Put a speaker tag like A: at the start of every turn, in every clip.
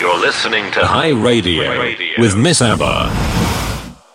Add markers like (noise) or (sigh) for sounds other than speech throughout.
A: You're listening to High Radio, Radio. with Miss Abba.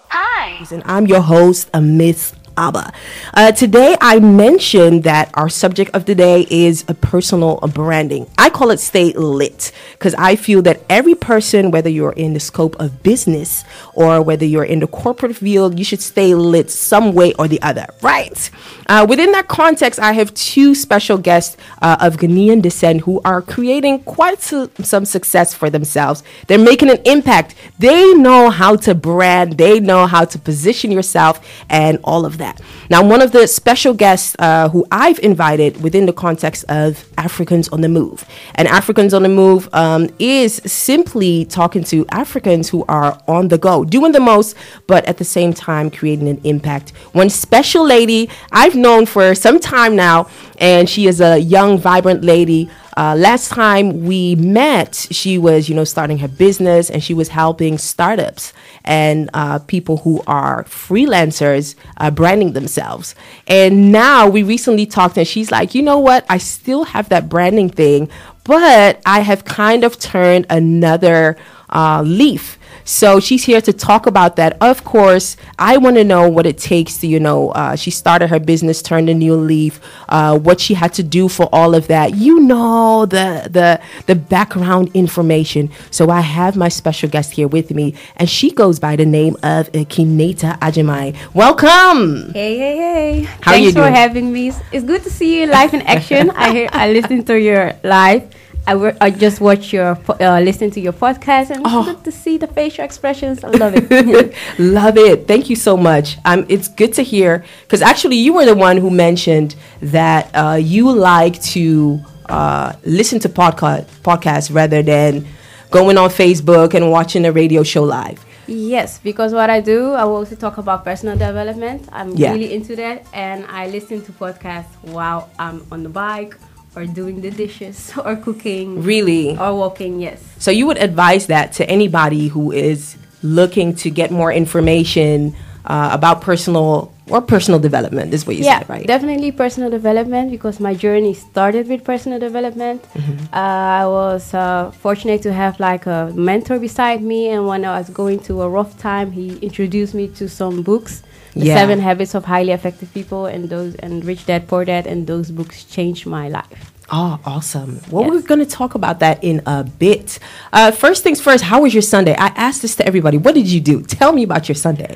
B: Hi.
C: and I'm your host, Miss Abba. Uh, today, I mentioned that our subject of the day is a personal branding. I call it stay lit because I feel that every person, whether you're in the scope of business or whether you're in the corporate field, you should stay lit some way or the other, right? Uh, within that context, I have two special guests uh, of Ghanaian descent who are creating quite su- some success for themselves. They're making an impact. They know how to brand, they know how to position yourself, and all of that. Now, one of the special guests uh, who I've invited within the context of Africans on the Move, and Africans on the Move um, is simply talking to Africans who are on the go, doing the most, but at the same time creating an impact. One special lady I've known for some time now, and she is a young, vibrant lady. Uh, last time we met, she was, you know, starting her business and she was helping startups and uh, people who are freelancers uh, branding themselves. And now we recently talked and she's like, you know what? I still have that branding thing, but I have kind of turned another uh, leaf. So she's here to talk about that. Of course, I want to know what it takes to, you know, uh, she started her business, turned a new leaf, uh, what she had to do for all of that. You know the the the background information. So I have my special guest here with me, and she goes by the name of Kineta Agyemang. Welcome.
D: Hey, hey, hey.
C: How
D: Thanks
C: you
D: for having me. It's- It's good to see you live in action. I hear, I listened to your live. I, I just watch your uh, listen to your podcast and
C: Oh.
D: it's good to see the facial expressions. I love it. (laughs)
C: Love it. Thank you so much. Um, it's good to hear because actually you were the one who mentioned that uh, you like to uh, listen to podcast podcasts rather than going on Facebook and watching a radio show live.
D: yes, because what I do, I also talk about personal development. I'm
C: Yeah.
D: really into that, and I listen to podcasts while I'm on the bike or doing the dishes (laughs) or cooking
C: Really?
D: or walking. Yes.
C: So you would advise that to anybody who is looking to get more information uh, about personal or personal development is what you
D: yeah,
C: said, right?
D: definitely personal development because my journey started with personal development.
C: Mm-hmm.
D: Uh, I was uh, fortunate to have like a mentor beside me, and when I was going through a rough time, he introduced me to some books. The
C: Yeah.
D: Seven Habits of Highly Effective People and those and Rich Dad Poor Dad and those books changed my life.
C: Oh, awesome. Well,
D: Yes.
C: we're going to talk about that in a bit. Uh, first things first, how was your Sunday? I asked this to everybody. What did you do? Tell me about your Sunday.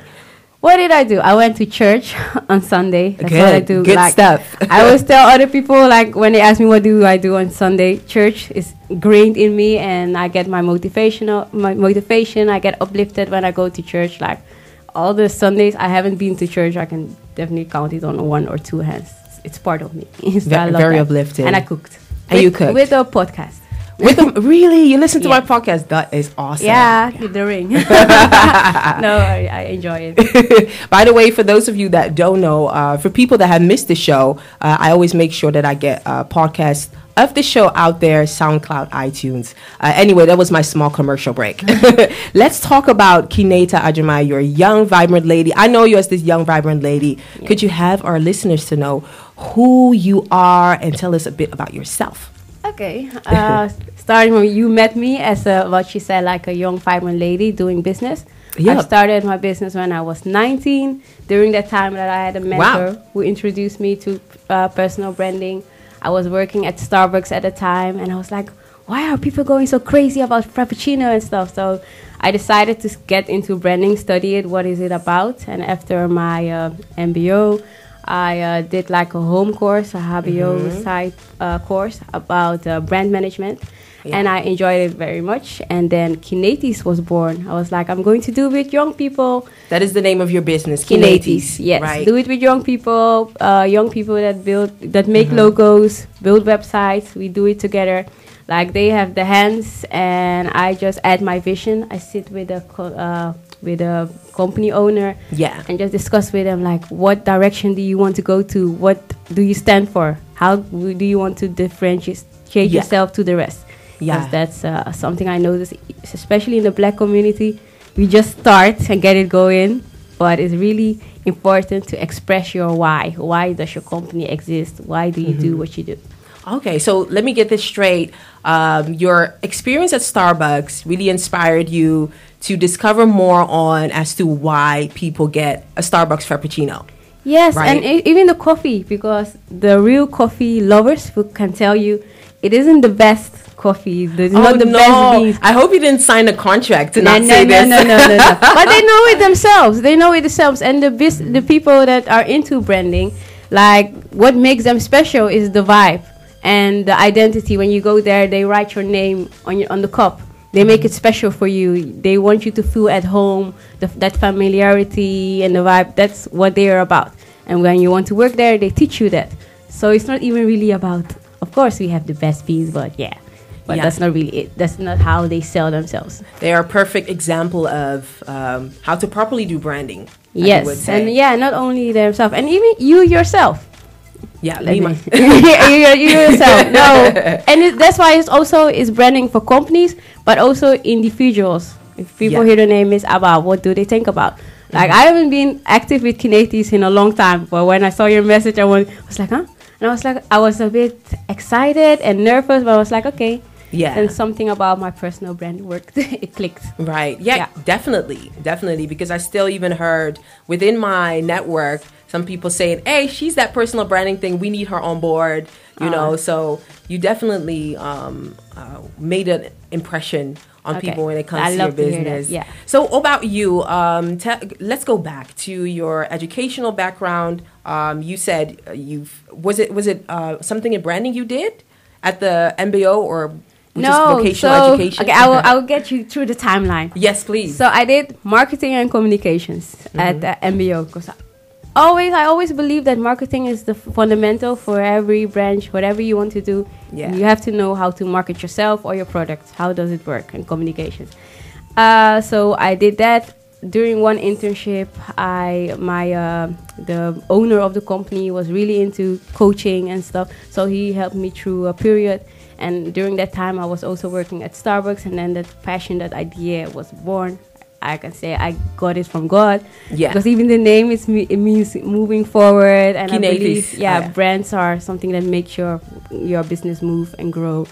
D: What did I do? I went to church (laughs) on Sunday. That's what I
C: Good,
D: do.
C: good
D: like,
C: stuff.
D: I (laughs) always tell other people like when they ask me what do I do on Sunday, church is ingrained in me, and I get my motivational my motivation. I get uplifted when I go to church. Like all the Sundays I haven't been to church, I can definitely count it on one or two hands. It's part of me. (laughs) So
C: Ve-
D: I love
C: very uplifting.
D: And I cooked.
C: And
D: with,
C: you cooked.
D: with a podcast.
C: With (laughs) really? You listen to
D: Yeah.
C: my podcast? That is awesome.
D: Yeah, with the ring. (laughs) no, I, I enjoy it.
C: By the way, for those of you that don't know, uh, for people that have missed the show, uh, I always make sure that I get uh, podcasts of the show out there, SoundCloud, iTunes. Uh, anyway, that was my small commercial break. (laughs) Let's talk about Kineta Agyemang. You're a young, vibrant lady. I know you as this young, vibrant lady. Could you have our listeners to know who you are and tell us a bit about yourself?
D: Okay. Uh, (laughs) starting when you met me as a, what she said, like a young, vibrant lady doing business.
C: Yeah.
D: I started my business when I was 19. During that time that I had a mentor
C: Wow.
D: who introduced me to uh, personal branding. I was working at Starbucks at the time, and I was like, why are people going so crazy about Frappuccino and stuff? So I decided to get into branding, study it, what is it about. And after my uh, MBO, I uh, did like a home course, a HBO side uh, course about uh, brand management. And I enjoyed it very much. And then Kinetisch was born. I was like, I'm going to do it with young people.
C: That is the name of your business,
D: Kinetisch, yes.
C: Right.
D: Do it with young people, uh, young people that build, that make
C: Mm-hmm.
D: logos, build websites. We do it together. Like they have the hands, and I just add my vision. I sit with a co- uh, with a company owner,
C: Yeah.
D: and just discuss with them like, what direction do you want to go to? What do you stand for? How do you want to differentiate
C: Yeah.
D: yourself to the rest?
C: Yeah.
D: that's uh, something I notice, especially in the black community. We just start and get it going, but it's really important to express your why. Why does your company exist? Why do you
C: Mm-hmm.
D: do what you do?
C: Okay, so let me get this straight. Um, your experience at Starbucks really inspired you to discover more on as to why people get a Starbucks Frappuccino.
D: Yes,
C: Right.
D: and e- even the coffee, because the real coffee lovers who can tell you it isn't the best coffee, it's oh, not the best beans.
C: I hope you didn't sign a contract to
D: No,
C: not
D: no,
C: say
D: no,
C: this.
D: no, no, no, no. (laughs) but they know it themselves. They know it themselves, and the bis- the people that are into branding, like what makes them special is the vibe and the identity. When you go there, they write your name on your on the cup. They make it special for you. They want you to feel at home. The, that familiarity and the vibe. That's what they are about. And when you want to work there, they teach you that. So it's not even really about. Of course, we have the best beans, but yeah. But
C: Yeah.
D: that's not really it. That's not how they sell themselves.
C: They are a perfect example of um, how to properly do branding.
D: Yes, and yeah, not only themselves, and even you yourself.
C: yeah,
D: Let (laughs) you, you yourself. No, (laughs) and it, that's why it's also is branding for companies, but also individuals. If people
C: Yeah.
D: hear the name is Abba, what do they think about? Like I haven't been active with Kinetisch in a long time, but when I saw your message, I was like, huh? And I was like, I was a bit excited and nervous, but I was like, okay.
C: Yeah.
D: And something about my personal brand worked. (laughs) it clicked.
C: Right. Yeah,
D: Yeah.
C: definitely. Definitely. Because I still even heard within my network some people saying, hey, she's that personal branding thing. We need her on board. You
D: Uh.
C: know, so you definitely um, uh, made an impression on
D: Okay.
C: people when it comes
D: I
C: to your
D: love to
C: business.
D: yeah.
C: So about you, um, te- let's go back to your educational background. Um, you said uh, you've was it was it uh, something in branding you did at the MBO or just vocational
D: so,
C: education?
D: Okay, I will, I will get you through the timeline.
C: yes, please.
D: So I did marketing and communications at the MBO because always I always believe that marketing is the fundamental for every branch, whatever you want to do.
C: Yeah.
D: You have to know how to market yourself or your product. How does it work and communications. Uh, so I did that during one internship. I my uh, the owner of the company was really into coaching and stuff, so he helped me through a period. And during that time, I was also working at Starbucks, and then that passion, that idea was born. I can say I got it from God.
C: Yeah.
D: Because even the name is me- it means moving forward, and I believe yeah,
C: Oh, yeah.
D: brands are something that makes your your business move and grow.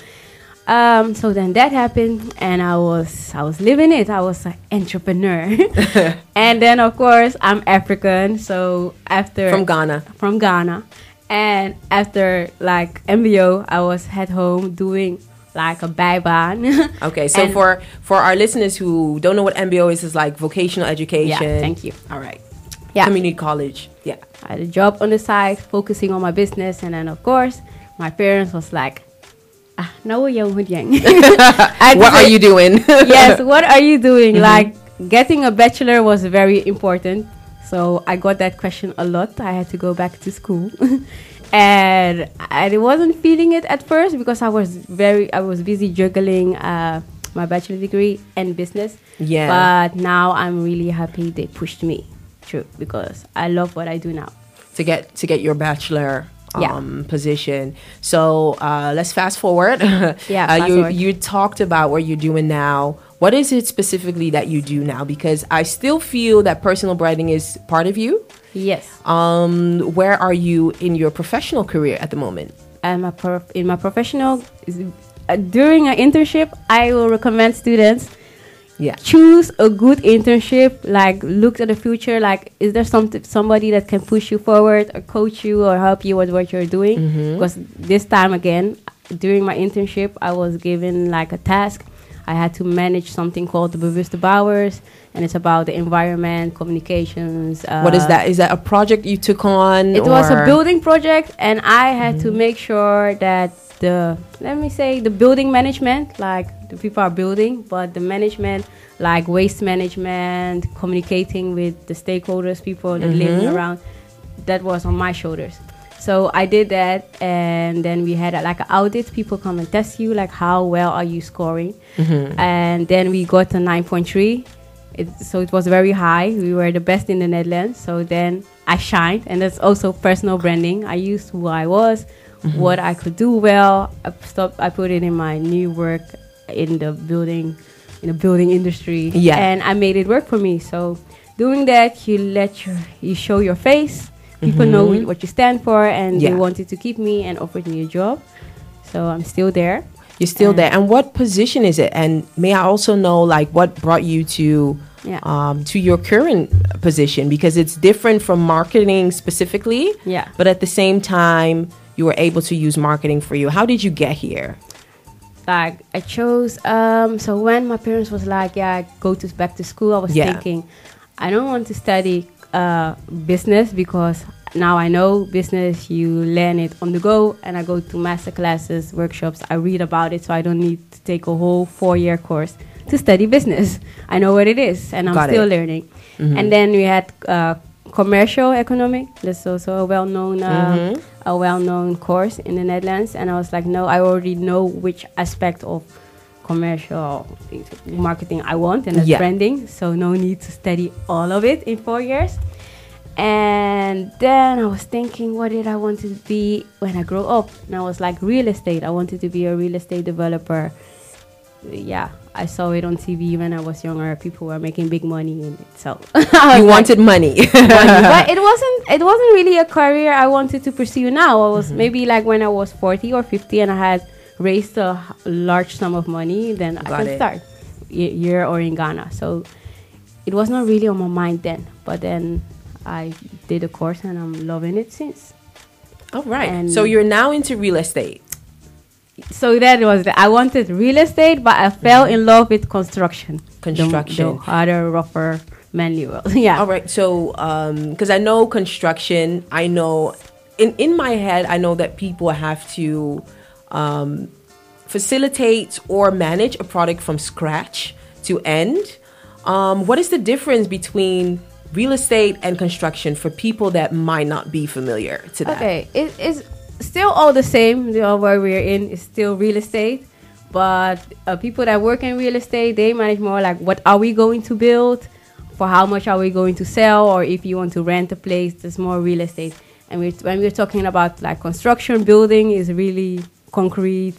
D: Um, so then that happened, and I was I was living it. I was an entrepreneur, (laughs) and then of course I'm African. So after
C: From Ghana.
D: from Ghana, and after like MBO, I was at home doing like a bijbaan. (laughs)
C: Okay, so
D: And-
C: for for our listeners who don't know what MBO is, is like vocational education.
D: Yeah, thank you.
C: All right.
D: Yeah.
C: Community college. Yeah.
D: I had a job on the side, focusing on my business, and then of course my parents was like, "Ah, no, young yang." (laughs) (laughs)
C: What are you doing?
D: yes, what are you doing?
C: Mm-hmm.
D: Like getting a bachelor was very important. So I got that question a lot. I had to go back to school. (laughs) and I wasn't feeling it at first because I was very I was busy juggling uh, my bachelor degree and business.
C: Yeah.
D: But now I'm really happy they pushed me through because I love what I do now.
C: to get to get your bachelor
D: Yeah.
C: um, position. So uh, let's fast forward. (laughs)
D: Yeah,
C: uh,
D: fast
C: you
D: forward.
C: you talked about what you're doing now. What is it specifically that you do now? Because I still feel that personal branding is part of you.
D: Yes.
C: Um, where are you in your professional career at the moment?
D: and my prof- in my professional uh, during an internship i will recommend students
C: Yeah.
D: choose a good internship like look at the future like is there something somebody that can push you forward or coach you or help you with what you're doing because this time again during my internship i was given like a task i had to manage something called the bewuste Bouwers, and it's about the environment communications uh,
C: what is that? Is that a project you took on?
D: it was a building project, and I had to make sure that the let me say the building management, like the people are building, but the management, like waste management, communicating with the stakeholders, people that living around, that was on my shoulders. So I did that, and then we had a, like an audit. People come and test you, like how well are you scoring, mm-hmm. and then we got a nine point three. It, so it was very high. We were the best in the Netherlands. So then I shined, and that's also personal branding. I used who I was, mm-hmm. what I could do well. I stopped. I put it in my new work in the building, in the building industry.
C: Yeah.
D: and I made it work for me. So doing that, you let your you show your face. People know what you stand for, and
C: Yeah.
D: they wanted to keep me and offered me a job. So I'm still there.
C: You're still
D: And-
C: there. And what position is it? And may I also know like what brought you to
D: Yeah.
C: um, to your current position because it's different from marketing specifically.
D: Yeah.
C: But at the same time, you were able to use marketing for you. How did you get here?
D: like I chose um so when my parents was like yeah go to back to school I was
C: Yeah.
D: thinking I don't want to study uh business because now I know business you learn it on the go and I go to master classes workshops I read about it so I don't need to take a whole four year course to study business. (laughs) I know what it is and I'm
C: Got
D: still
C: it.
D: learning and then we had uh, commercial economic that's also a well-known uh, a well-known course in the Netherlands and I was like no I already know which aspect of commercial marketing I want and that's
C: Yeah.
D: branding so no need to study all of it in four years and then I was thinking what did I want to be when I grow up and I was like real estate I wanted to be a real estate developer yeah I saw it on TV when I was younger people were making big money in it so (laughs)
C: You wanted money. (laughs)
D: money. (laughs) but it wasn't it wasn't really a career I wanted to pursue now. I was mm-hmm. maybe like when I was 40 or 50 and I had raised a large sum of money, then I can
C: it.
D: start here or in Ghana. So it was not really on my mind then, but then I did a course and I'm loving it since.
C: All right.
D: And-
C: so you're now into real estate.
D: So that was the, I wanted real estate, but I fell mm-hmm. in love with construction.
C: Construction.
D: the, harder, rougher manual. (laughs) yeah.
C: All right. So, um, because I know construction, I know in in my head, I know that people have to um, facilitate or manage a product from scratch to end. Um, what is the difference between real estate and construction for people that might not be familiar to that?
D: Okay, it is still all the same. The where we're in is still real estate, but uh, people that work in real estate they manage more like what are we going to build, for how much are we going to sell, or if you want to rent a place, there's more real estate. And we're, when we're talking about like construction, building is really concrete,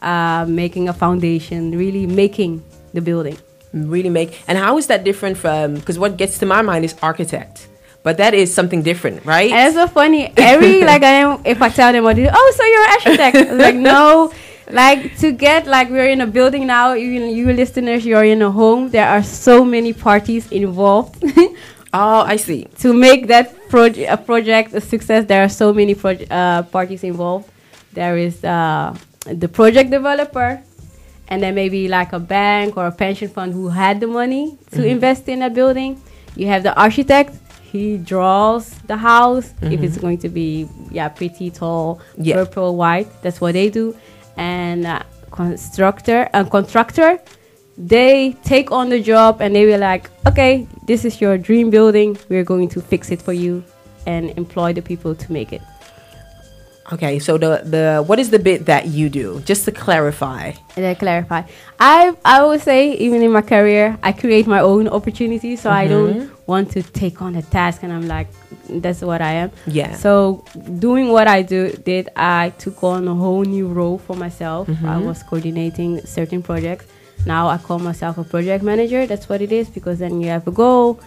D: uh, making a foundation, really making the building.
C: Really make and how is that different from? Because what gets to my mind is architect, but that is something different, right?
D: And it's so funny. Every (laughs) like I am, if I tell them what do, oh, so you're an architect? (laughs) Like, no. Like to get like we're in a building now. You, you listeners, you're in a home. There are so many parties involved (laughs)
C: oh, I see.
D: to make that project a project a success. There are so many proje- uh, parties involved. There is uh, the project developer, and then maybe like a bank or a pension fund who had the money to invest in a building. You have the architect. He draws the house if it's going to be yeah pretty tall,
C: Yeah.
D: purple, white. That's what they do. And uh, constructor, a contractor, they take on the job and they were like, okay, this is your dream building. We're going to fix it for you and employ the people to make it.
C: Okay, so the the what is the bit that you do? Just to clarify.
D: I clarify. I I would say even in my career, I create my own opportunities. So I don't mm-hmm. want to take on a task and I'm like, that's what I am.
C: Yeah.
D: So doing what I do did, I took on a whole new role for myself. I mm-hmm. was coordinating certain projects. Now I call myself a project manager. That's what it is because then you have a goal,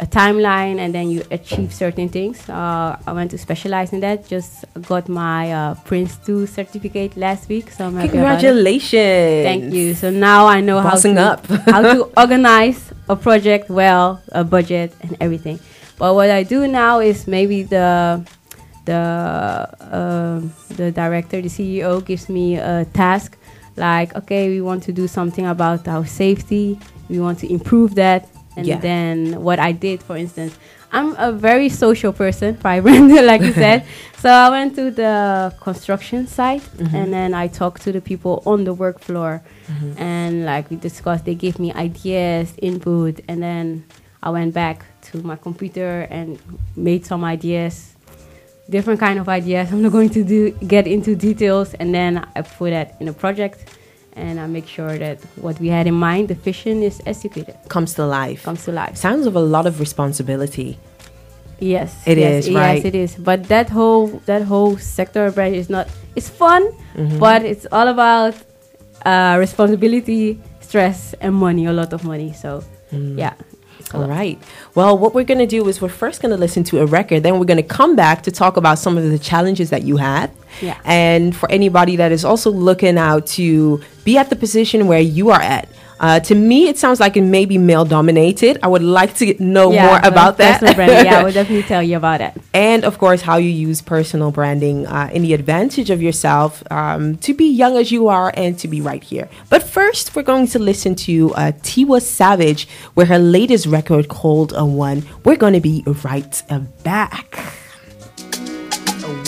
D: a timeline, and then you achieve certain things. Uh, I went to specialize in that. Just got my uh, Prince 2 certificate last week. So I'm happy about it.
C: Congratulations.
D: Thank you. So now I know how to, (laughs) how to organize a project well, a budget and everything. But what I do now is maybe the the um the director, the CEO gives me a task like, okay, we want to do something about our safety. We want to improve that. And
C: Yeah.
D: then what I did, for instance, I'm a very social person, (laughs) vibrant, like you said. (laughs) So I went to the construction site mm-hmm. and then I talked to the people on the work floor mm-hmm. and like we discussed, they gave me ideas, input, and then I went back to my computer and made some ideas, different kind of ideas. I'm not going to do get into details, and then I put that in a project, and I make sure that what we had in mind, the vision, is executed,
C: Comes to life.
D: comes to life.
C: Sounds of a lot of responsibility.
D: Yes,
C: It
D: yes,
C: is,
D: yes,
C: right?
D: it is. But that whole that whole sector of brand is not. It's fun,
C: Mm-hmm.
D: but it's all about uh, responsibility, stress, and money. A lot of money. So yeah. it's a
C: All right. Well, what we're going to do is we're first going to listen to a record, then we're going to come back to talk about some of the challenges that you had,
D: Yeah.
C: And for anybody that is also looking out to be at the position where you are at. Uh, to me, it sounds like it may be male dominated. I would like to know
D: Yeah,
C: more about that.
D: branding. Yeah, I will (laughs) definitely tell you about it.
C: and of course how you use personal branding uh, in the advantage of yourself um, to be young as you are and to be right here but first we're going to listen to uh, tiwa savage where her latest record called a one we're going to be right uh, back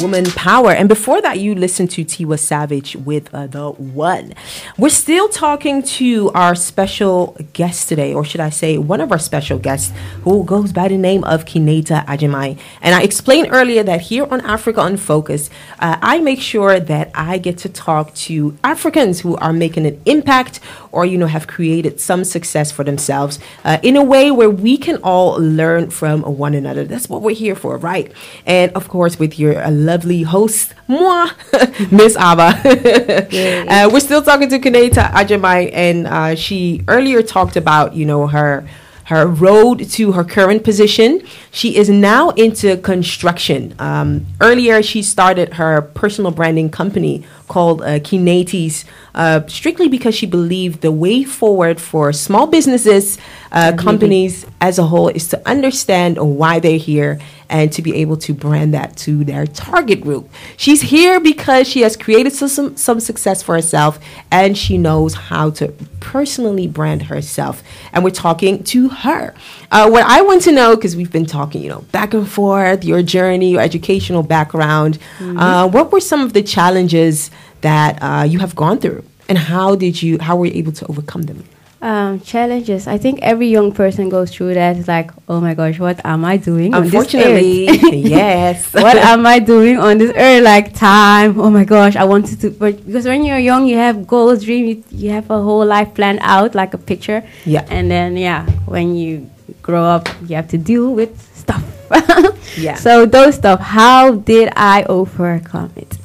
C: woman power. And before that you listened to tiwa savage with uh, the one. We're still talking to our special guest today or should i say one of our special guests who goes by the name of kineta Agyemang. And i explained earlier that here on africa unfocused uh, i make sure that i get to talk to africans who are making an impact or you know have created some success for themselves uh, in a way where we can all learn from one another. That's what we're here for right? And of course with your uh, lovely host. Moi (laughs) miss aba (laughs) uh, we're still talking to Kineta Agyemang and uh, she earlier talked about you know her her road to her current position. She is now into construction. Um, earlier, she started her personal branding company called uh, Kinetisch, uh, strictly because she believed the way forward for small businesses, uh, companies as a whole, is to understand why they're here and to be able to brand that to their target group. She's here because she has created some, some, success for herself and she knows how to personally brand herself. And we're talking to her. Uh, what I want to know, because we've been talking, you know, back and forth, your journey, your educational background, uh, what were some of the challenges that uh, you have gone through? And how did you, how were you able to overcome them?
D: Um, challenges. I think every young person goes through that. It's like, oh my gosh, what am I doing? on this earth?
C: Unfortunately, (laughs) yes. (laughs)
D: what am I doing on this earth? Like time. Oh my gosh, I wanted to. But because when you're young, you have goals, dream. You, you have a whole life planned out, like a picture.
C: Yeah.
D: And then yeah, when you grow up, you have to deal with stuff. (laughs)
C: Yeah.
D: So those stuff. How did I overcome it?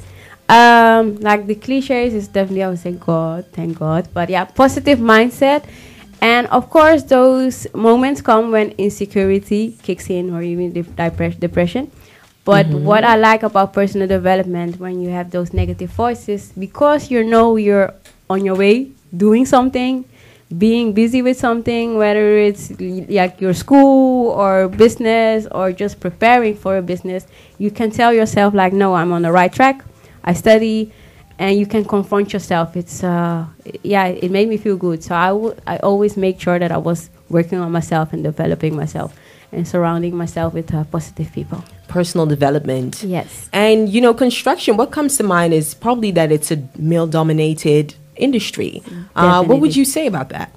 D: Um, like the cliches is definitely I would say God, thank God. But yeah, positive mindset. And of course, those moments come when insecurity kicks in or even dep- depres- depression. But what I like about personal development when you have those negative voices, because you know you're on your way doing something, being busy with something, whether it's l- like your school or business or just preparing for a business, you can tell yourself like, no, I'm on the right track. I study, and you can confront yourself. It's uh, yeah, it made me feel good. So I w- I always make sure that I was working on myself and developing myself and surrounding myself with uh, positive people.
C: Personal development.
D: Yes.
C: And you know, construction. What comes to mind is probably that it's a male-dominated industry. Uh, what would you say about that?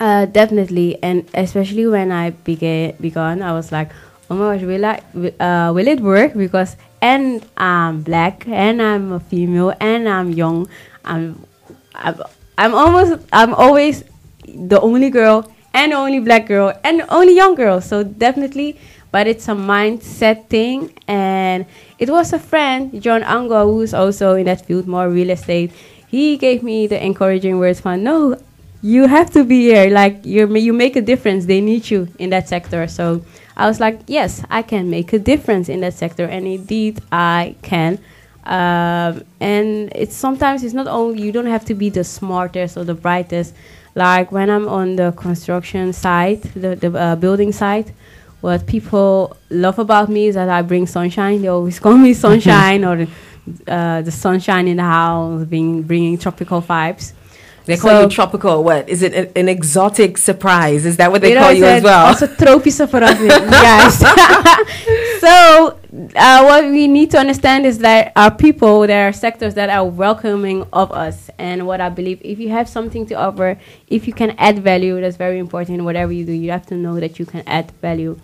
D: Uh, definitely, and especially when I began, began, I was like, "Oh my gosh, will I? Uh, will it work?" Because and I'm black, and I'm a female, and I'm young. I'm, I'm, I'm almost, I'm always the only girl, and the only black girl, and the only young girl. So definitely, but it's a mindset thing, and it was a friend, John Ango, who's also in that field, more real estate. He gave me the encouraging words for no, you have to be here. Like you, you make a difference. They need you in that sector. So I was like, yes, I can make a difference in that sector, and indeed I can. Um, and it's sometimes it's not only you don't have to be the smartest or the brightest. Like when I'm on the construction site, the the uh, building site, what people love about me is that I bring sunshine. They always (laughs) call me sunshine or uh, the sunshine in the house, being bringing tropical vibes.
C: They call
D: So-
C: you tropical. What is it? An, an exotic surprise? Is that what they call you as well?
D: Als een tropische verrassing, juist. so, uh, what we need to understand is that our people, there are sectors that are welcoming of us. And what I believe, if you have something to offer, if you can add value, that's very important. Whatever you do, you have to know that you can add value.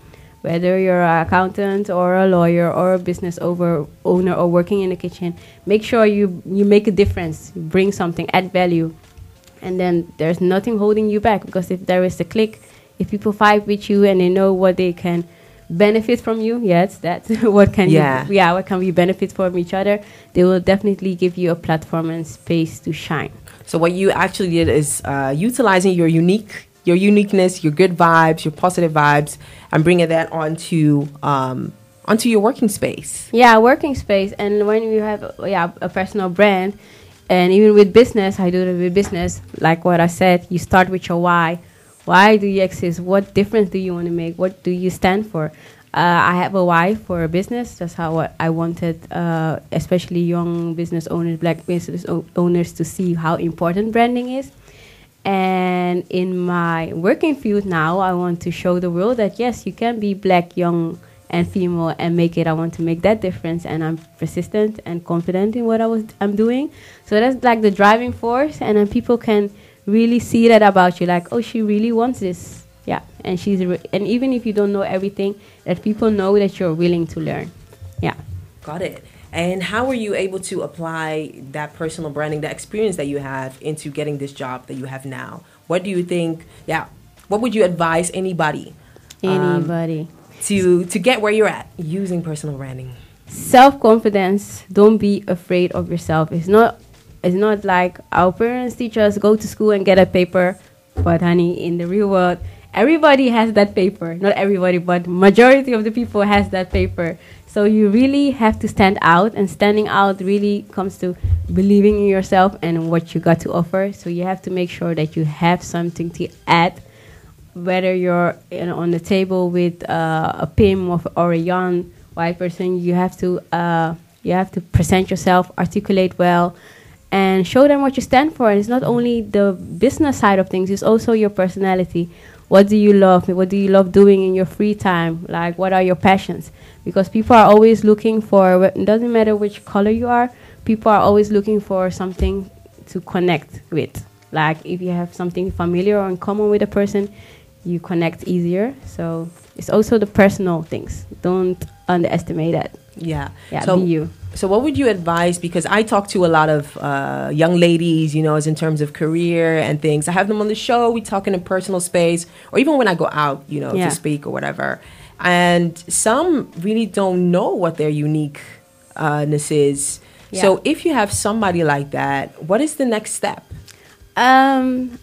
D: Whether you're an accountant or a lawyer or a business over owner or working in the kitchen, make sure you you make a difference. You bring something, add value and then there's nothing holding you back because if there is a click if people fight with you and they know what they can benefit from you yes that's (laughs) what can
C: Yeah.
D: you yeah what can we benefit from each other they will definitely give you a platform and space to shine
C: So what you actually did is uh, utilizing your unique, your uniqueness, your good vibes, your positive vibes, and bringing that onto um, onto your working space.
D: Yeah, working space, and when you have yeah a personal brand, and even with business, I do it with business. Like what I said, you start with your why. Why do you exist? What difference do you want to make? What do you stand for? Uh, I have a why for a business. That's how I- wanted, uh, especially young business owners, black business owners, to see how important branding is. And in my working field now, I want to show the world that yes, you can be black, young, and female and make it. I want to make that difference, and I'm persistent and confident in what I was I'm doing. So that's like the driving force, and then people can really see that about you. Like, oh, she really wants this, yeah. And she's re- and even if you don't know everything, that people know that you're willing to learn, yeah.
C: Got it. And how were you able to apply that personal branding, that experience that you have, into getting this job that you have now? What do you think? Yeah. What would you advise anybody um,
D: Anybody.
C: To to get where you're at using personal branding?
D: self confidence don't be afraid of yourself. It's not it's not like our parents teach us go to school and get a paper. But honey in the real world everybody has that paper. Not everybody but majority of the people has that paper. So you really have to stand out and standing out really comes to believing in yourself and what you got to offer. So you have to make sure that you have something to add whether you're you know, on the table with uh, a Pim or, or a young white person, you have to uh, you have to present yourself, articulate well, and show them what you stand for. And it's not only the business side of things; it's also your personality. What do you love? What do you love doing in your free time? Like, what are your passions? Because people are always looking for. It doesn't matter which color you are. People are always looking for something to connect with. Like, if you have something familiar or in common with a person, you connect easier. So it's also the personal things. Don't underestimate that.
C: Yeah.
D: Yeah,
C: So,
D: be you.
C: so what would you advise? Because I talk to a lot of uh, young ladies, you know, as in terms of career and things. I have them on the show. We talk in a personal space, or even when I go out, you know,
D: Yeah.
C: to speak or whatever. And some really don't know what their uniqueness is. So if you have somebody like that, what is the next step?
D: Um,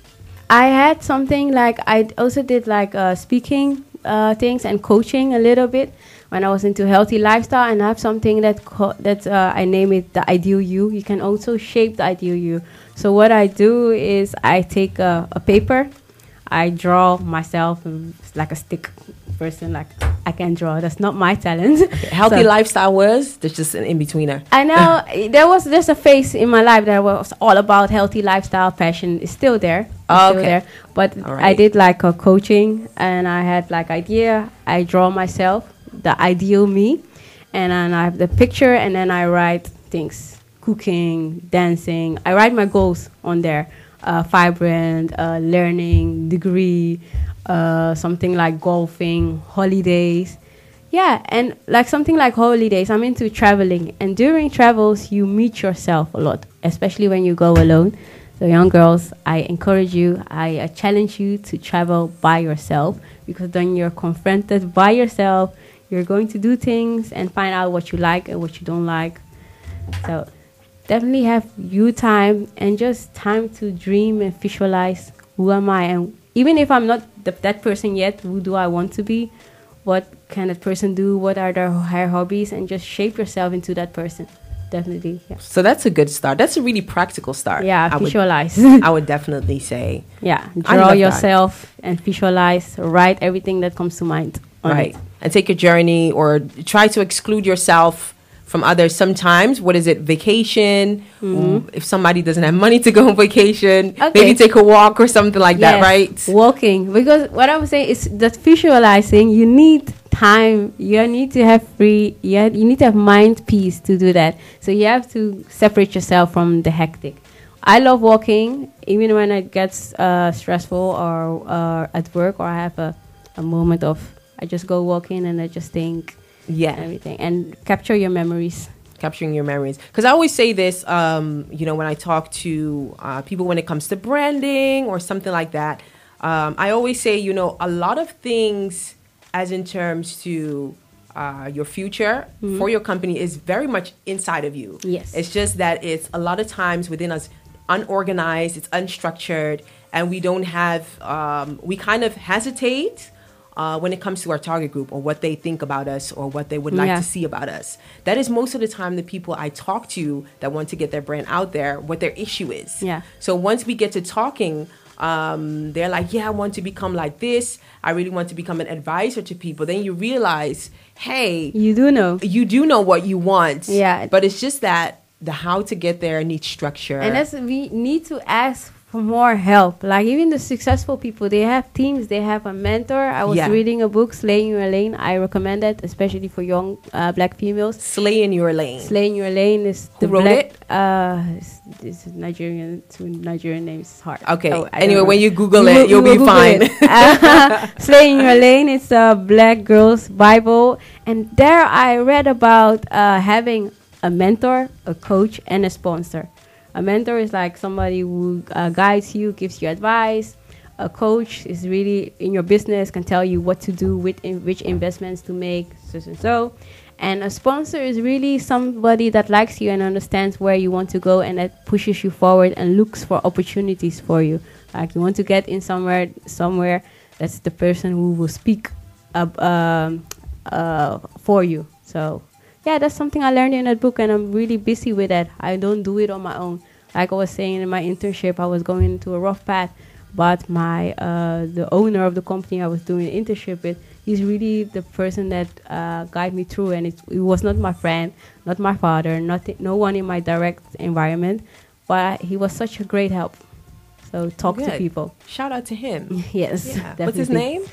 D: I had something like I also did like uh, speaking uh, things and coaching a little bit when I was into healthy lifestyle, and I have something that that uh, I name it the ideal you. You can also shape the ideal you. So what I do is I take a, a paper, I draw myself um, like a stick person, like I can draw. That's not my talent. (laughs)
C: Healthy
D: So-
C: lifestyle was there's just an in betweener.
D: I know (laughs) there was just a phase in my life that was all about healthy lifestyle, fashion. It's still there. It's
C: Oh,
D: still
C: okay.
D: there. But
C: All
D: I did like a coaching, and I had like idea. I draw myself the ideal me, and then I have the picture, and then I write things: cooking, dancing. I write my goals on there: uh, vibrant, uh, learning, degree, uh, something like golfing, holidays. Yeah, and like something like holidays, I'm into traveling. And during travels, you meet yourself a lot, especially when you go alone. So, young girls, I encourage you, I uh, challenge you to travel by yourself because then you're confronted by yourself. You're going to do things and find out what you like and what you don't like. So, definitely have you time and just time to dream and visualize who am I and even if I'm not th- that person yet, who do I want to be? What can that person do? What are their her hobbies? And just shape yourself into that person. Definitely, yeah.
C: So that's a good start. That's a really practical start.
D: Yeah,
C: I would,
D: visualize. (laughs)
C: I would definitely say.
D: yeah, draw
C: love that.
D: yourself and visualize. Write everything that comes to mind.
C: right
D: it.
C: and take a journey or try to exclude yourself from others sometimes what is it vacation Mm, if somebody doesn't have money to go on vacation
D: Mm-hmm. Okay.
C: maybe take a walk or something like that right
D: Walking. Because what I'm saying is that visualizing, you need time. You need to have free, you, have, you need to have mind peace to do that. So you have to separate yourself from the hectic. I love walking, even when it gets uh, stressful or uh, at work or I have a, a moment of, I just go walking and I just think
C: yeah
D: everything and capture your memories.
C: capturing your memories because i always say this um, you know when i talk to uh, people when it comes to branding or something like that um, i always say you know a lot of things as in terms to uh, your future for your company is very much inside of you
D: Yes.
C: it's just that it's a lot of times within us unorganized it's unstructured and we don't have um, we kind of hesitate uh, when it comes to our target group or what they think about us or what they would like
D: Yeah.
C: to see about us. That is most of the time the people I talk to that want to get their brand out there, what their issue is.
D: Yeah.
C: So once we get to talking, um, they're like, yeah, I want to become like this. I really want to become an advisor to people. Then you realize, hey,
D: You do know.
C: you do know what you want.
D: Yeah.
C: But it's just that the how to get there needs structure.
D: And that's we need to ask for more help. Like even the successful people, they have teams, they have a mentor. I was
C: Yeah.
D: reading a book, Slay In Your Lane. I recommend it, especially for young uh, black females.
C: slay in your lane.
D: Slay In Your Lane is
C: Who
D: the
C: wrote
D: black.
C: it?
D: Uh, it's, it's Nigerian. Two Nigerian names. It's hard.
C: Okay.
D: Oh,
C: anyway,
D: know.
C: when you Google
D: You
C: it, you'll
D: you
C: be fine.
D: Uh, (laughs) (laughs) Slay In Your Lane. It's a black girl's Bible, and there I read about uh, having a mentor, a coach, and a sponsor. A mentor is like somebody who uh, guides you, gives you advice. A coach is really in your business, can tell you what to do, with in, which investments to make, so and so. And a sponsor is really somebody that likes you and understands where you want to go and that pushes you forward and looks for opportunities for you. Like you want to get in somewhere, somewhere that's the person who will speak up, um, uh, for you. So yeah, that's something I learned in that book, and I'm really busy with that. I don't do it on my own. Like I was saying in my internship, I was going into a rough path, but my uh, the owner of the company I was doing an internship with, he's really the person that uh, guided me through, and it, it was not my friend, not my father, not no one in my direct environment, but he was such a great help. So talk to people.
C: Shout out to him. (laughs)
D: Yes,
C: Yeah. What's his name?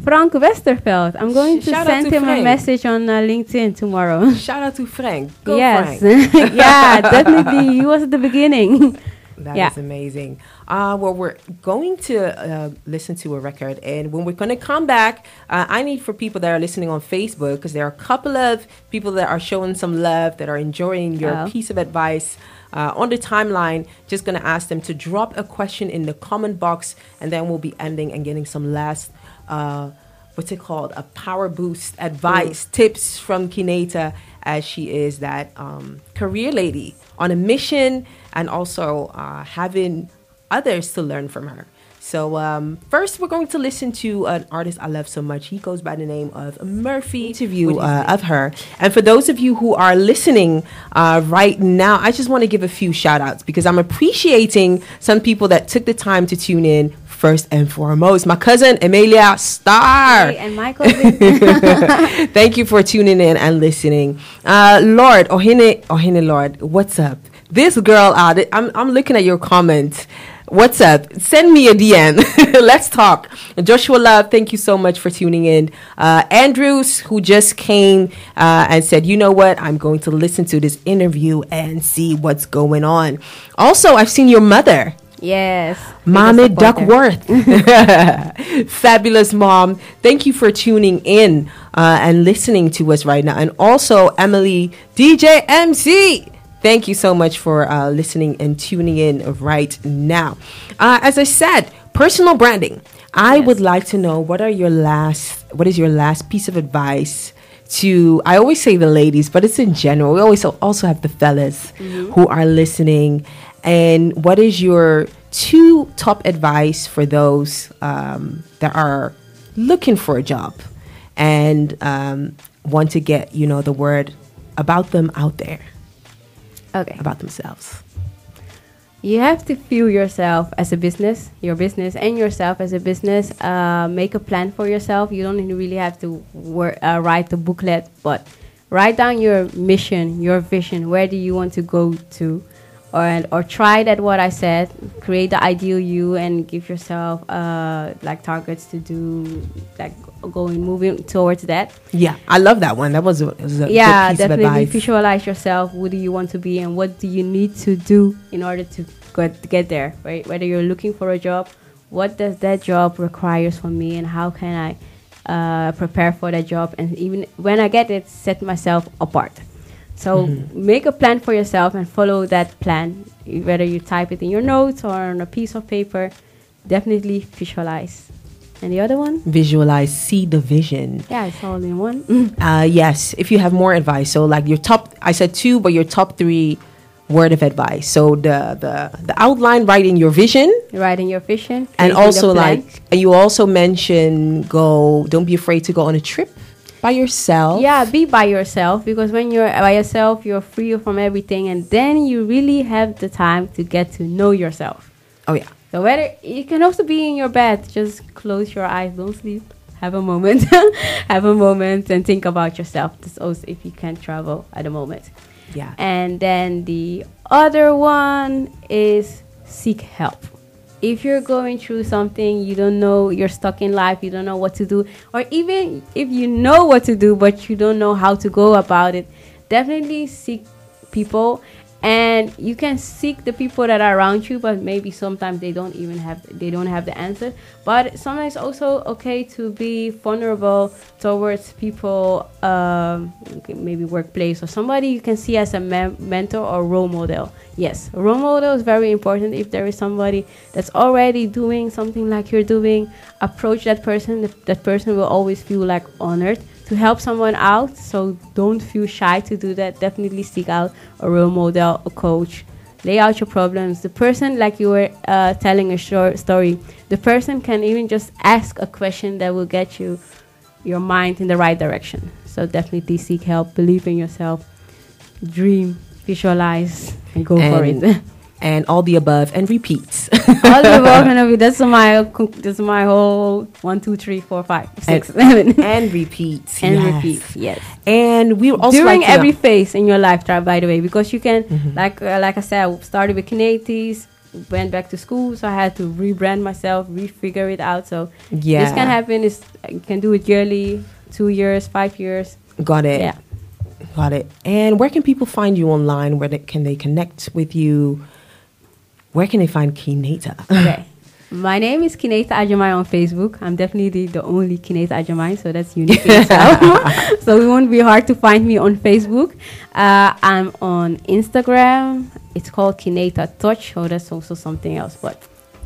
D: Frank Westerveld. I'm going to
C: shout
D: send
C: to
D: him a message on uh, LinkedIn tomorrow. (laughs)
C: Shout out to Frank. Go
D: yes,
C: Frank. (laughs)
D: yeah, (laughs) definitely. He was at the beginning.
C: That is
D: Yeah.
C: amazing. Uh, well, we're going to uh, listen to a record, and when we're going to come back, uh, I need for people that are listening on Facebook because there are a couple of people that are showing some love that are enjoying your
D: Oh.
C: piece of advice. Uh, on the timeline, just going to ask them to drop a question in the comment box, and then we'll be ending and getting some last, uh, what's it called, a power boost advice, tips from Kineta, as she is that um, career lady on a mission and also uh, having others to learn from her. So um, first, we're going to listen to an artist I love so much. He goes by the name of Murphy. Interview uh, of her. And for those of you who are listening uh, right now, I just want to give a few shout outs because I'm appreciating some people that took the time to tune in first and foremost. My cousin Emilia Star.
D: Hey, and Michael, (laughs)
C: Thank you for tuning in and listening. Uh, Lord, Ohine, Ohine Lord, what's up? This girl out, I'm, I'm looking at your comment. What's up? Send me a DM. (laughs) Let's talk. Joshua Love, thank you so much for tuning in. Uh, Andrews, who just came uh, and said, you know what? I'm going to listen to this interview and see what's going on. Also, I've seen your mother.
D: Yes,
C: Mommy. Duckworth. (laughs) (laughs) Fabulous mom. Thank you for tuning in uh, and listening to us right now. And also, Emily DJ MC. Thank you so much for uh, listening and tuning in right now. Uh, as I said, personal branding. I
D: Yes.
C: would like to know what are your last, what is your last piece of advice to, I always say the ladies, but it's in general. We always also have the fellas who are listening. And what is your two top advice for those um, that are looking for a job and um, want to get, you know, the word about them out there,
D: Okay,
C: about themselves?
D: you have to feel yourself as a business, your business, and yourself as a business. Uh, make a plan for yourself. You don't really have to wor- uh, write the booklet, but write down your mission, your vision. Where do you want to go to? Or, or try that what I said. Create the ideal you and give yourself uh, like targets to do, like going moving towards that.
C: Yeah, I love that one. That was a, was a
D: yeah,
C: good piece of
D: definitely
C: advice.
D: visualize yourself. Who do you want to be, and what do you need to do in order to get, get there? Right? Whether you're looking for a job, what does that job requires from me, and how can I uh, prepare for that job? And even when I get it, set myself apart. So
C: Mm-hmm.
D: make a plan for yourself and follow that plan. Whether you type it in your notes or on a piece of paper, definitely visualize. And the other one,
C: Visualize, see the vision.
D: yeah, it's all in one. (laughs)
C: Uh, yes, if you have more advice. So, like your top, I said two, but your top three word of advice. So the the the outline, writing your vision,
D: Writing your vision.
C: and also like and you also mentioned go. Don't be afraid to go on a trip by yourself.
D: Yeah, be by yourself because when you're by yourself, you're free from everything, and then you really have the time to get to know yourself.
C: Oh yeah.
D: So whether you can also be in your bed, just close your eyes, don't sleep. Have a moment, (laughs) have a moment, and think about yourself. That's also if you can't travel at the moment.
C: Yeah.
D: And then the other one is seek help. If you're going through something, you don't know, you're stuck in life, you don't know what to do, or even if you know what to do but you don't know how to go about it, definitely seek people. And you can seek the people that are around you, but maybe sometimes they don't even have they don't have the answer. But sometimes also okay to be vulnerable towards people, um, maybe workplace or somebody you can see as a mem- mentor or role model. Yes, role model is very important. If there is somebody that's already doing something like you're doing, approach that person. That person will always feel like honored to help someone out. So don't feel shy to do that. Definitely seek out a role model, a coach. Lay out your problems. The person, like you were uh, telling a short story, the person can even just ask a question that will get you your mind in the right direction. So definitely seek help, believe in yourself, dream, visualize, and go for it.
C: And all the above and repeats. (laughs)
D: All the above and every- That's my that's my whole one, two, three, four, five, six, (laughs) seven,
C: and repeats.
D: and
C: yes.
D: repeat. Yes.
C: And we also
D: during
C: like
D: every
C: know-
D: phase in your lifetime by the way because you can
C: Mm-hmm.
D: like uh, like i said I started with Kinetisch went back to school so i had to rebrand myself refigure it out so
C: yeah,
D: this can happen is you can do it yearly two years five years
C: Got it.
D: yeah
C: Got it. And where can people find you online? Where they, can they connect with you? Where can they find Kineta?
D: okay my name is Kineta Agyemang on Facebook. I'm definitely the the only Kineta Agyemang, so that's unique (laughs) so it won't be hard to find me on Facebook. Uh, I'm on Instagram. It's called Kineta Touch. Oh, that's also something else. But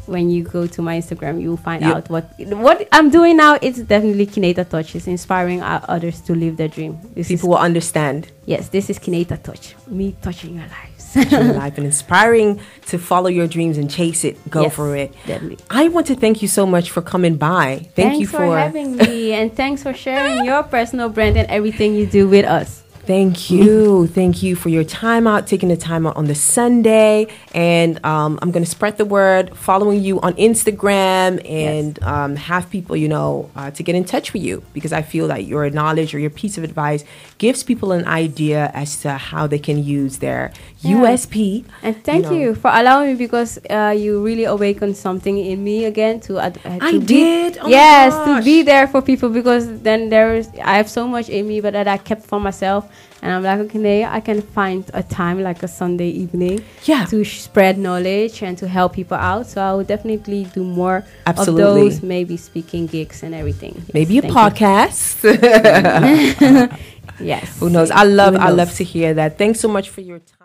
D: when you go to my Instagram, you'll find
C: Yep.
D: out what what I'm doing now. It's definitely Kineta Touch. It's inspiring others to live their dream. This
C: People will understand
D: yes, this is Kineta Touch. Me touching your lives.
C: your (laughs) life and inspiring to follow your dreams and chase it. Go
D: Yes,
C: for it.
D: Definitely.
C: I want to thank you so much for coming by. Thank
D: thanks
C: you
D: for, having me and thanks for sharing your personal brand and everything you do with us.
C: Thank you. Thank you for your time out, taking the time out on the Sunday. And um, I'm going to spread the word, following you on Instagram, and um, have people, you know, uh, to get in touch with you because I feel that your knowledge or your piece of advice gives people an idea as to how they can use their
D: Yeah.
C: USP.
D: And thank
C: know.
D: you for allowing me because uh, you really awakened something in me again to, uh,
C: I
D: be-
C: did? Oh
D: yes, to be there for people because then there is I have so much in me, but that I kept for myself. And I'm like, okay, I can find a time like a Sunday evening
C: Yeah.
D: to spread knowledge and to help people out. So I will definitely do more
C: Absolutely.
D: of those, maybe speaking gigs and everything. Yes,
C: Maybe a podcast. (laughs) (laughs)
D: Yes.
C: Who knows? I love I love to hear that. Thanks so much for your time.